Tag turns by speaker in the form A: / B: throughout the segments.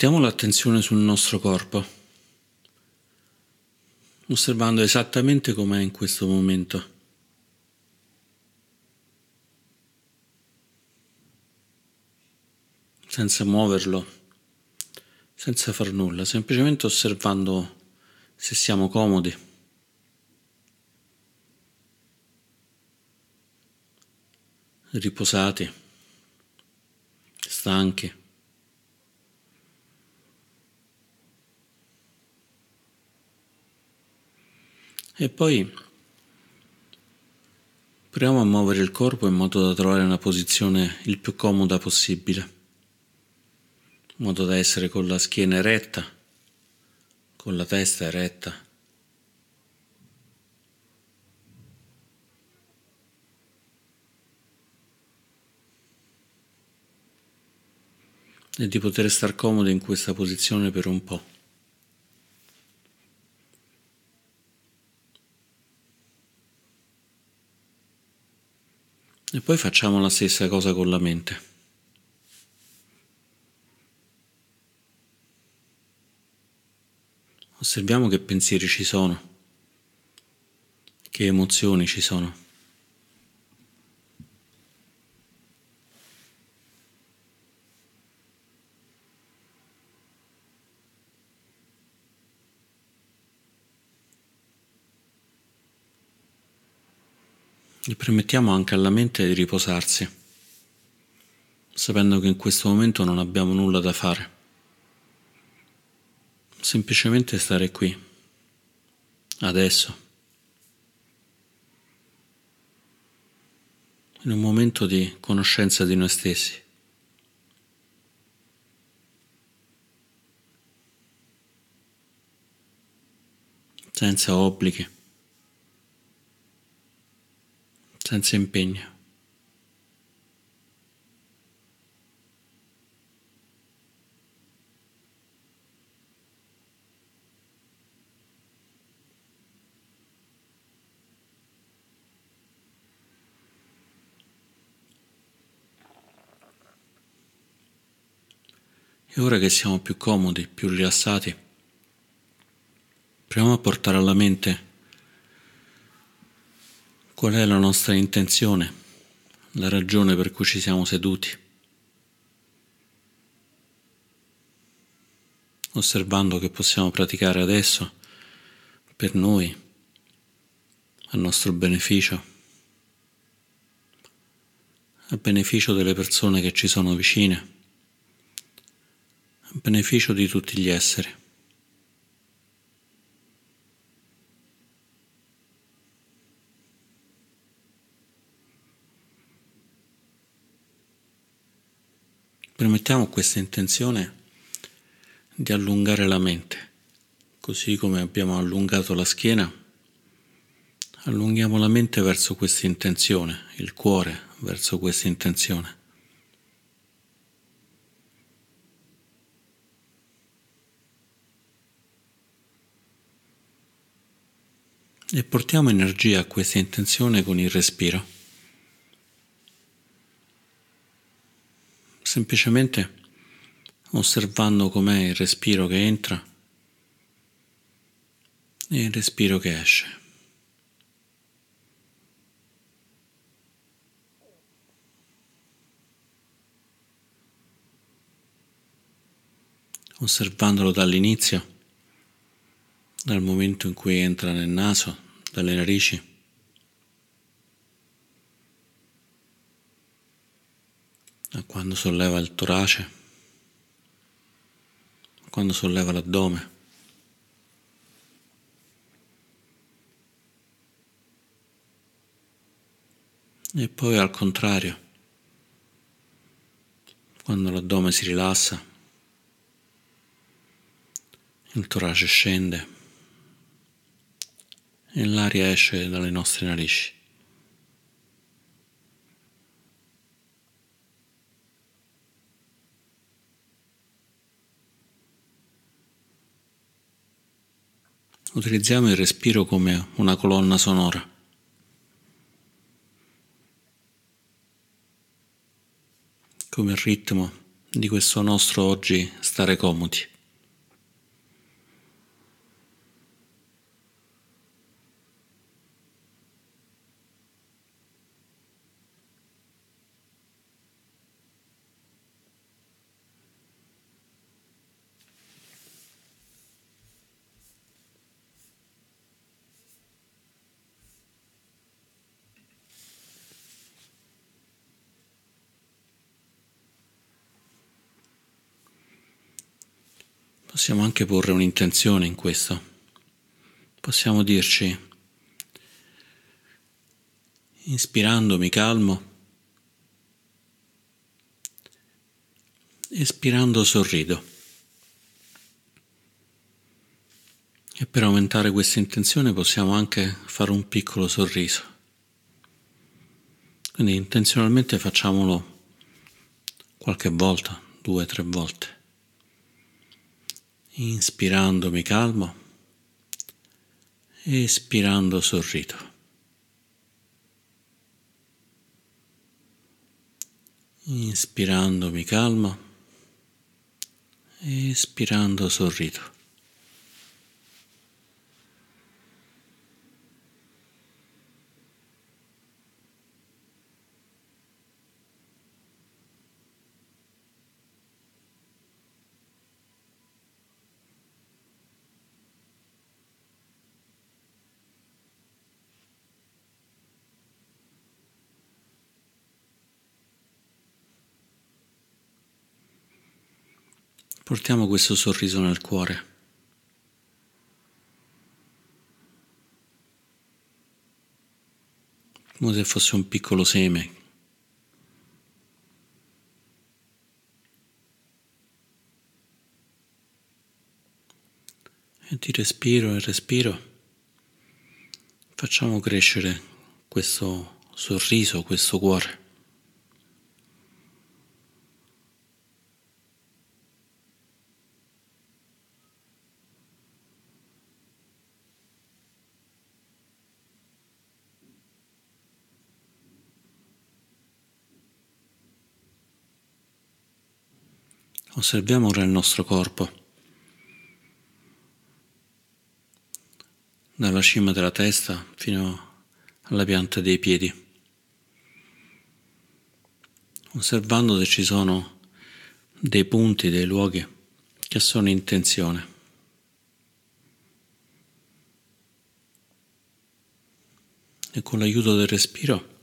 A: Portiamo l'attenzione sul nostro corpo, osservando esattamente com'è in questo momento. senza muoverlo, senza far nulla, semplicemente osservando se siamo comodi. riposati, stanchi. E poi proviamo a muovere il corpo in modo da trovare una posizione il più comoda possibile in modo da essere con la schiena eretta, con la testa eretta. E di poter star comodi in questa posizione per un po'. E poi facciamo la stessa cosa con la mente. Osserviamo che pensieri ci sono, che emozioni ci sono. Permettiamo anche alla mente di riposarsi, sapendo che in questo momento non abbiamo nulla da fare. Semplicemente stare qui, adesso, in un momento di conoscenza di noi stessi. senza obblighi, senza impegno. E ora che siamo più comodi, più rilassati, proviamo a portare alla mente qual è la nostra intenzione, la ragione per cui ci siamo seduti, osservando che possiamo praticare adesso per noi, a nostro beneficio, a beneficio delle persone che ci sono vicine a beneficio di tutti gli esseri. Permettiamo questa intenzione di allungare la mente, così come abbiamo allungato la schiena, allunghiamo la mente verso questa intenzione, il cuore verso questa intenzione. e portiamo energia a questa intenzione con il respiro. Semplicemente osservando com'è il respiro che entra e il respiro che esce. Osservandolo dall'inizio dal momento in cui entra nel naso, dalle narici. A quando solleva il torace, a quando solleva l'addome. E poi al contrario, quando l'addome si rilassa, il torace scende e l'aria esce dalle nostre narici. Utilizziamo il respiro come una colonna sonora. come il ritmo di questo nostro oggi stare comodi. Possiamo anche porre un'intenzione in questo. Possiamo dirci, inspirando mi calmo, espirando sorrido. E per aumentare questa intenzione possiamo anche fare un piccolo sorriso. Quindi intenzionalmente facciamolo qualche volta, due, tre volte. Inspirando mi calmo, espirando sorrido. Inspirando mi calmo, espirando sorrido. Portiamo questo sorriso nel cuore. Come se fosse un piccolo seme. E di respiro e respiro facciamo crescere questo sorriso, questo cuore. Osserviamo ora il nostro corpo. Dalla cima della testa fino alla pianta dei piedi. Osservando se ci sono dei punti, dei luoghi che sono in tensione. E con l'aiuto del respiro,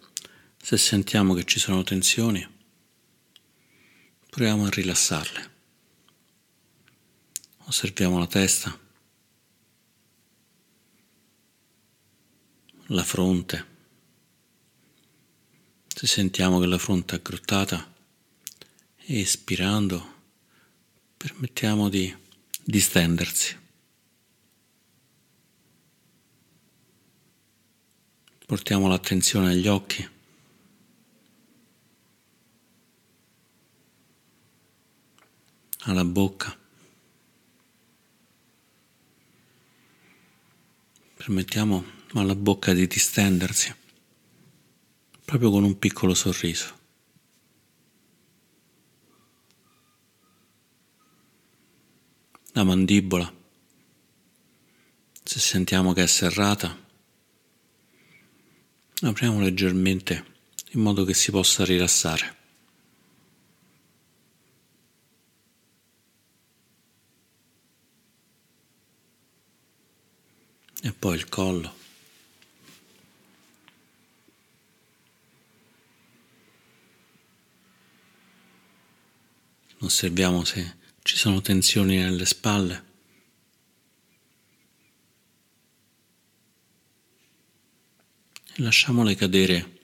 A: se sentiamo che ci sono tensioni, Proviamo a rilassarle. Osserviamo la testa, la fronte. Se sentiamo che la fronte è aggrottata, espirando, permettiamo di distendersi. Portiamo l'attenzione agli occhi. Alla bocca. Permettiamo alla bocca di distendersi, proprio con un piccolo sorriso. La mandibola, se sentiamo che è serrata, apriamo leggermente in modo che si possa rilassare. e poi il collo. Osserviamo se ci sono tensioni nelle spalle. E lasciamole cadere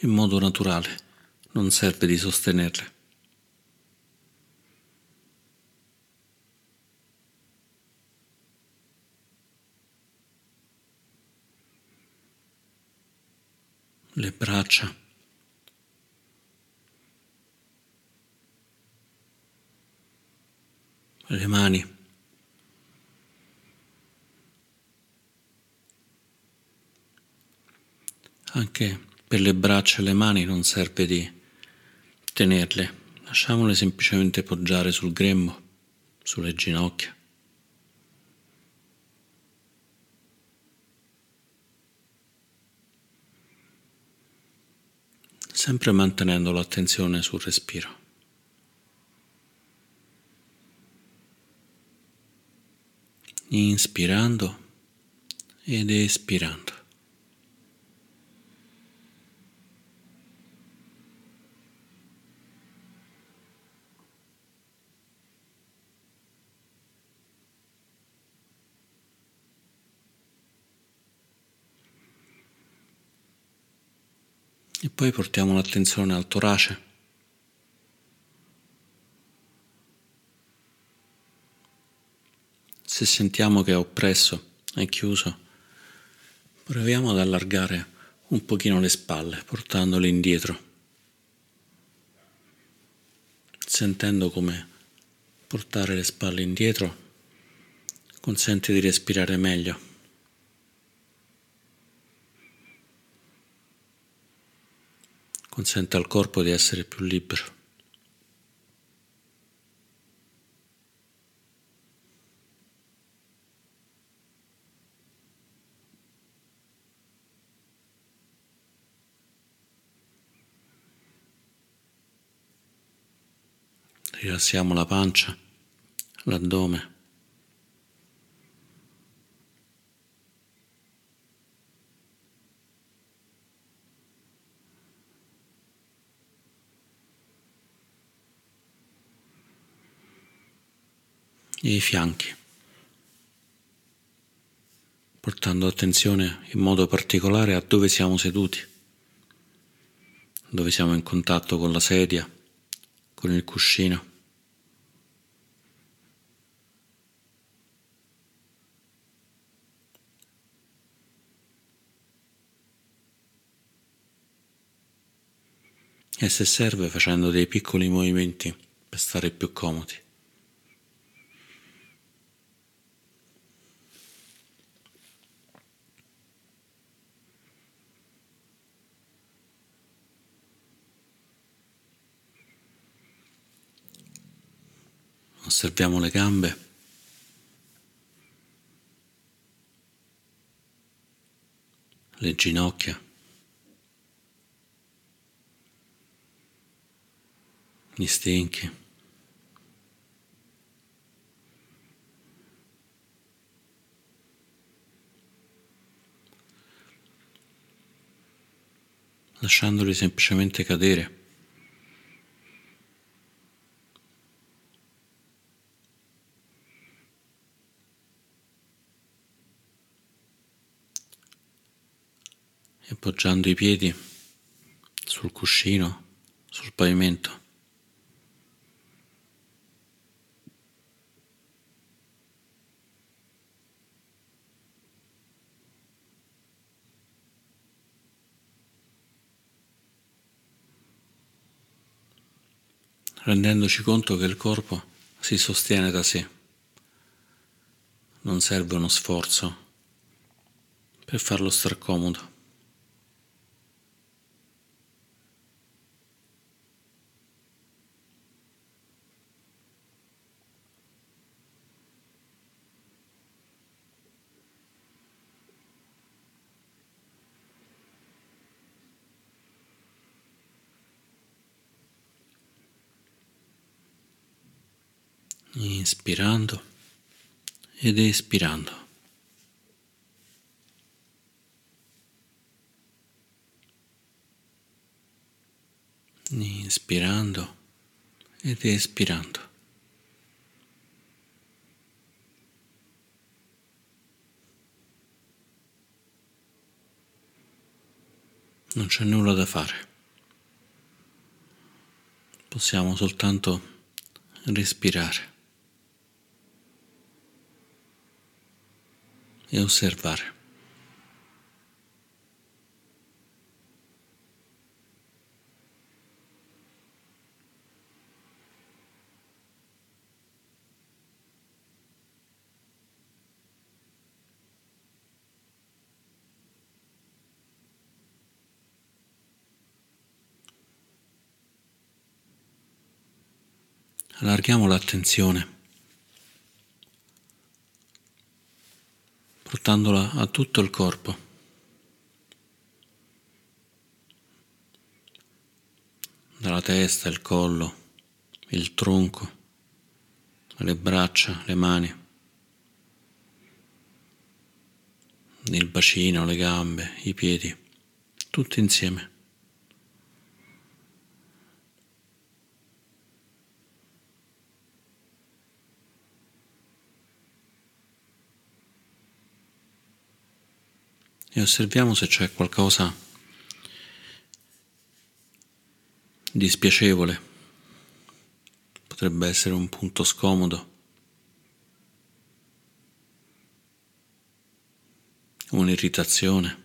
A: in modo naturale, non serve di sostenerle. Le braccia. Le mani. Anche per le braccia e le mani non serve di tenerle, Lasciamole semplicemente poggiare sul grembo, sulle ginocchia. Sempre mantenendo l'attenzione sul respiro. Inspirando ed espirando. E poi portiamo l'attenzione al torace. Se sentiamo che è oppresso, è chiuso, proviamo ad allargare un pochino le spalle, portandole indietro, sentendo come portare le spalle indietro consente di respirare meglio. Consente al corpo di essere più libero. Rilassiamo la pancia, l'addome. E i fianchi, portando attenzione in modo particolare a dove siamo seduti, dove siamo in contatto con la sedia, con il cuscino. E se serve facendo dei piccoli movimenti per stare più comodi. Osserviamo le gambe. Le ginocchia. Gli stinchi. Lasciandoli semplicemente cadere. e appoggiando i piedi sul cuscino, sul pavimento. rendendoci conto che il corpo si sostiene da sé. Non serve uno sforzo per farlo star inspirando ed espirando. Inspirando ed espirando. Non c'è nulla da fare. Possiamo soltanto respirare. e osservare. Allarghiamo l'attenzione portandola a tutto il corpo. Dalla testa, il collo, il tronco, le braccia, le mani. il bacino, le gambe, i piedi, tutti insieme. E osserviamo se c'è qualcosa di spiacevole. Potrebbe essere un punto scomodo. un'irritazione.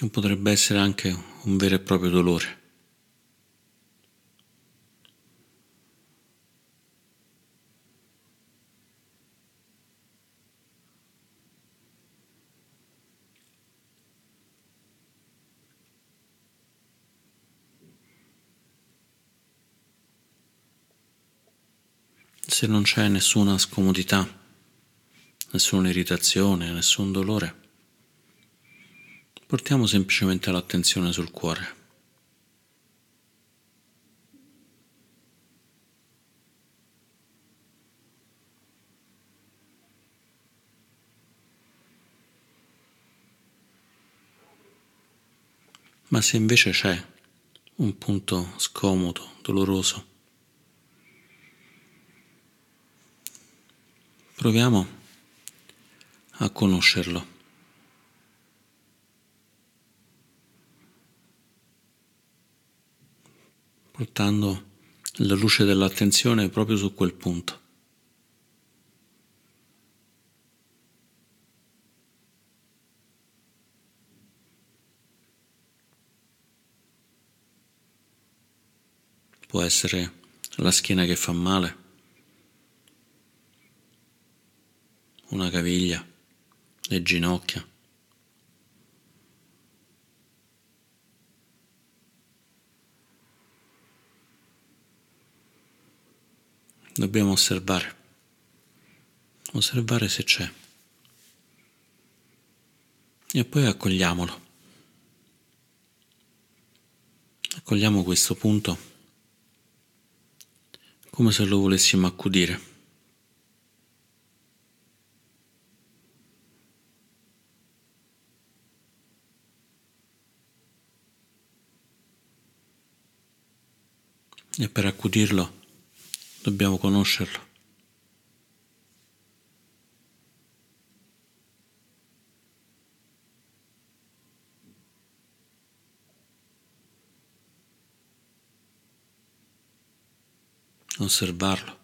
A: O potrebbe essere anche un vero e proprio dolore. Se non c'è nessuna scomodità, nessuna irritazione, nessun dolore. Portiamo semplicemente l'attenzione sul cuore. Ma se invece c'è un punto scomodo, doloroso, proviamo a conoscerlo. portando la luce dell'attenzione proprio su quel punto. Può essere la schiena che fa male, una caviglia le ginocchia. Dobbiamo osservare, osservare se c'è e poi accogliamolo. Accogliamo questo punto come se lo volessimo accudire. E per accudirlo dobbiamo conoscerlo. osservarlo.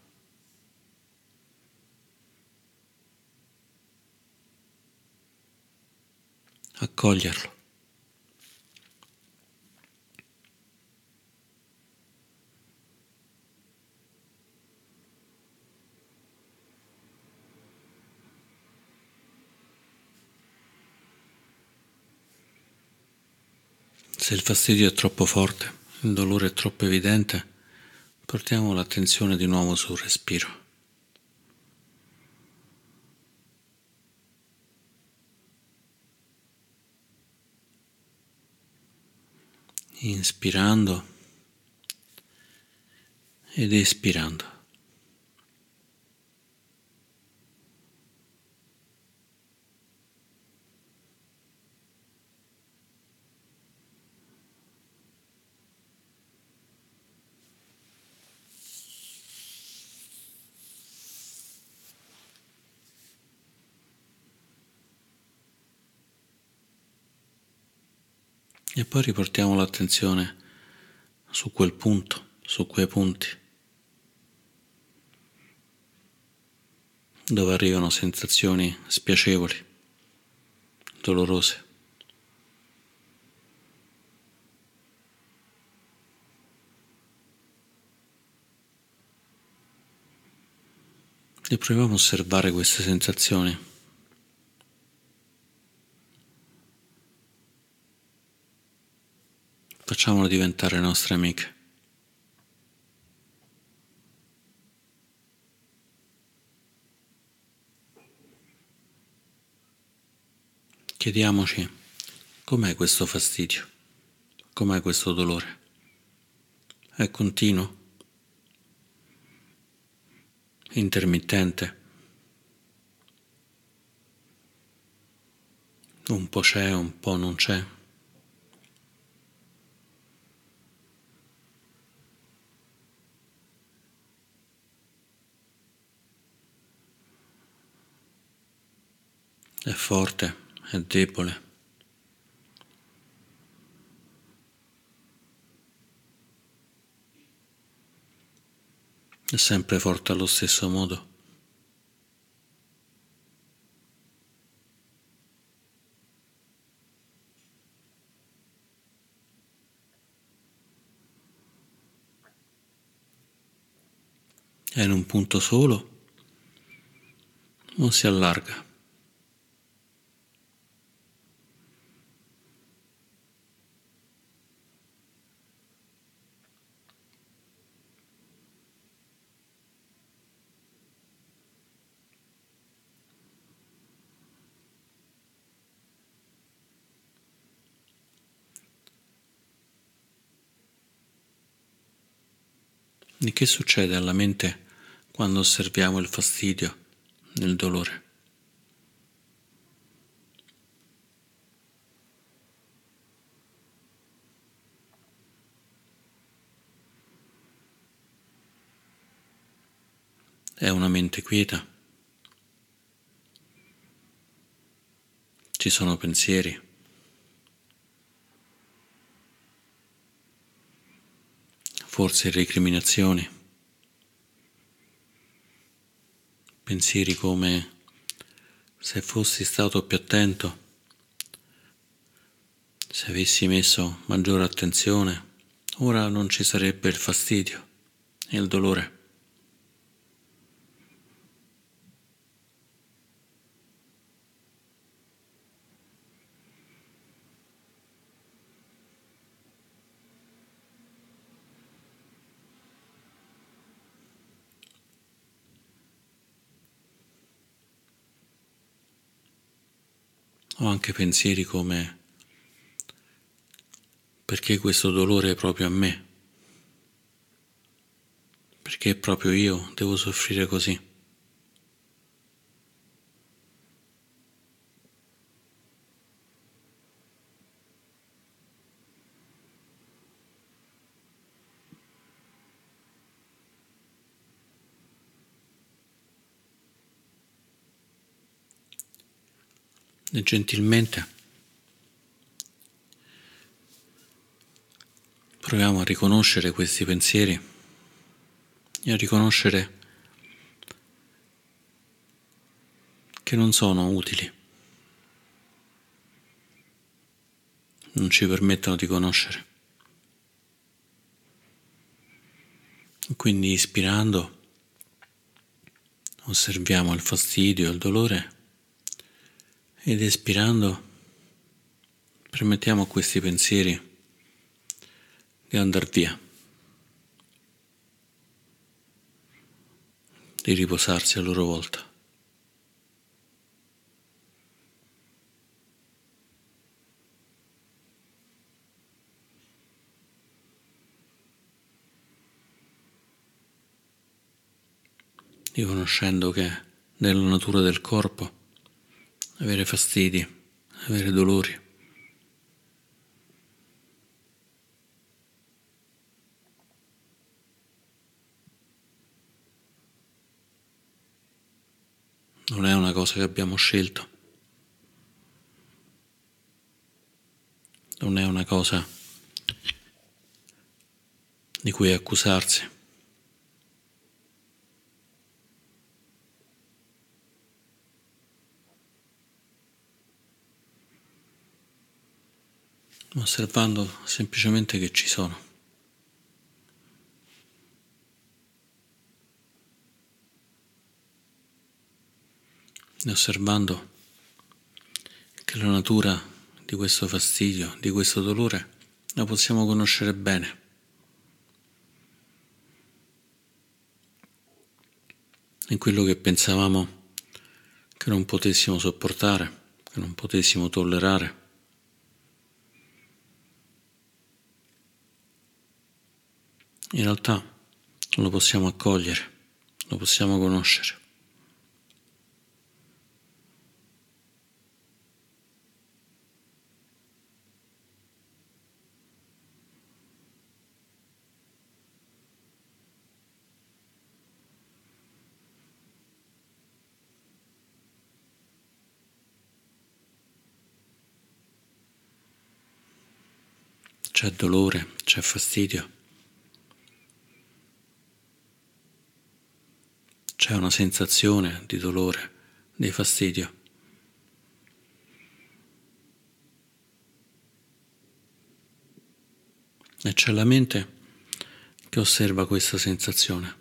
A: Accoglierlo. Se il fastidio è troppo forte, il dolore è troppo evidente, portiamo l'attenzione di nuovo sul respiro. Inspirando ed espirando. E poi riportiamo l'attenzione su quel punto, su quei punti, dove arrivano sensazioni spiacevoli, dolorose. E proviamo a osservare queste sensazioni. facciamolo diventare nostre amiche. Chiediamoci com'è questo fastidio, com'è questo dolore. È continuo, intermittente, un po' c'è, un po' non c'è. È forte, è debole. È sempre forte allo stesso modo. È in un punto solo o si allarga? E che succede alla mente quando osserviamo il fastidio, il dolore? È una mente quieta. Ci sono pensieri. Forse recriminazioni, pensieri come se fossi stato più attento, se avessi messo maggiore attenzione, ora non ci sarebbe il fastidio e il dolore. Ho anche pensieri come perché questo dolore è proprio a me? Perché proprio io devo soffrire così? e gentilmente proviamo a riconoscere questi pensieri e a riconoscere che non sono utili, non ci permettono di conoscere. Quindi ispirando osserviamo il fastidio, il dolore ed espirando permettiamo a questi pensieri di andare via, di riposarsi a loro volta. riconoscendo che nella natura del corpo avere fastidi, avere dolori. Non è una cosa che abbiamo scelto. Non è una cosa di cui accusarsi. Osservando semplicemente che ci sono. E osservando che la natura di questo fastidio, di questo dolore, la possiamo conoscere bene. In quello che pensavamo che non potessimo sopportare, che non potessimo tollerare. In realtà lo possiamo accogliere, lo possiamo conoscere. c'è dolore, c'è fastidio, c'è una sensazione di dolore, di fastidio. E c'è la mente che osserva questa sensazione.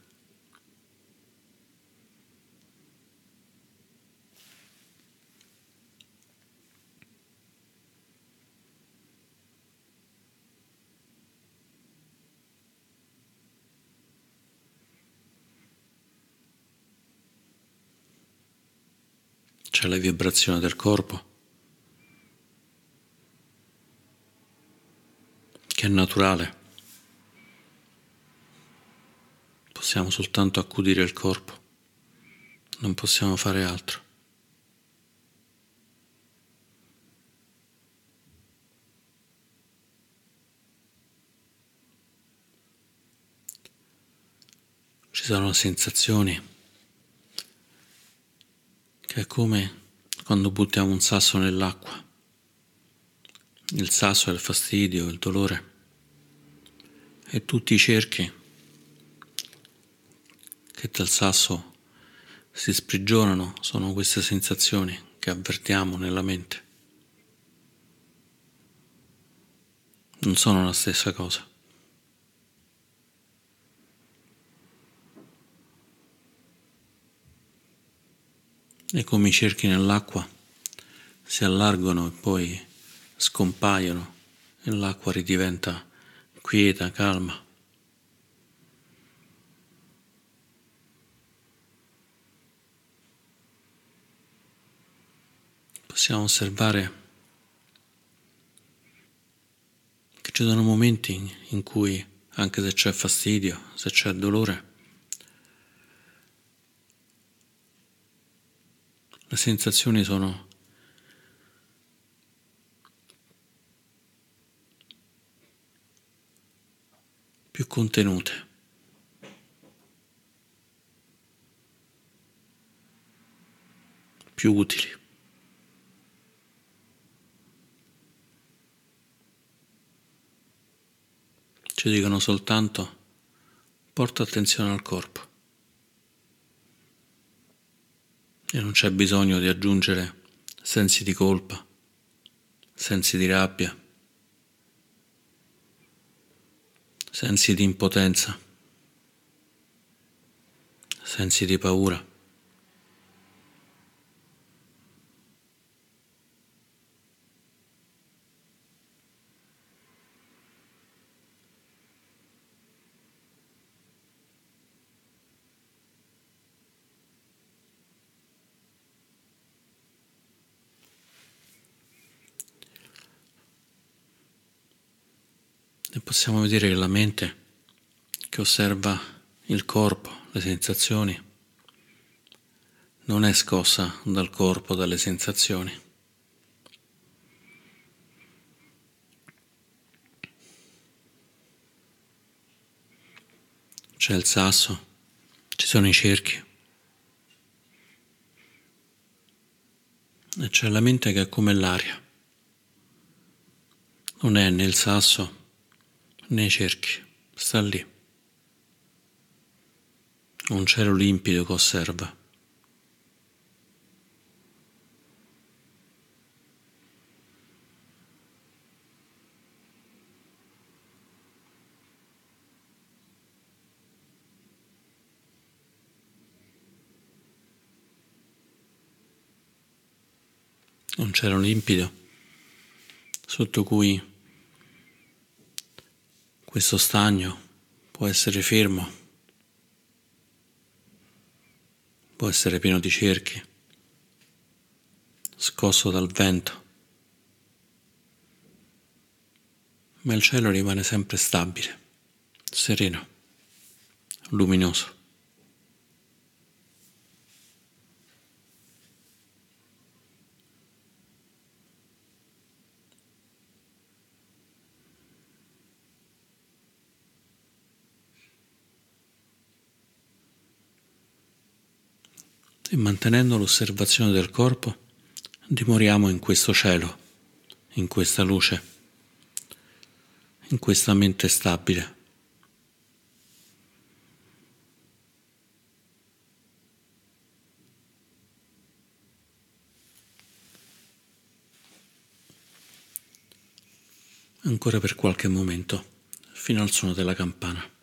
A: C'è la vibrazione del corpo, che è naturale. Possiamo soltanto accudire il corpo, non possiamo fare altro. Ci sono sensazioni che è come quando buttiamo un sasso nell'acqua. Il sasso è il fastidio, il dolore e tutti i cerchi che dal sasso si sprigionano sono queste sensazioni che avvertiamo nella mente. Non sono la stessa cosa. E come i cerchi nell'acqua si allargano e poi scompaiono e l'acqua ridiventa quieta, calma. Possiamo osservare che ci sono momenti in cui, anche se c'è fastidio, se c'è dolore, Le sensazioni sono più contenute. più utili. Ci dicono soltanto porta attenzione al corpo. E non c'è bisogno di aggiungere sensi di colpa, sensi di rabbia, sensi di impotenza, sensi di paura. E possiamo vedere che la mente che osserva il corpo, le sensazioni, non è scossa dal corpo, dalle sensazioni. C'è il sasso, ci sono i cerchi e c'è la mente che è come l'aria. Non è nel sasso nei cerchi, sta lì. Un cielo limpido che osserva. Un cielo limpido sotto cui questo stagno può essere fermo, può essere pieno di cerchi, scosso dal vento, ma il cielo rimane sempre stabile, sereno, luminoso. Mantenendo l'osservazione del corpo dimoriamo in questo cielo, in questa luce, in questa mente stabile. Ancora per qualche momento, fino al suono della campana.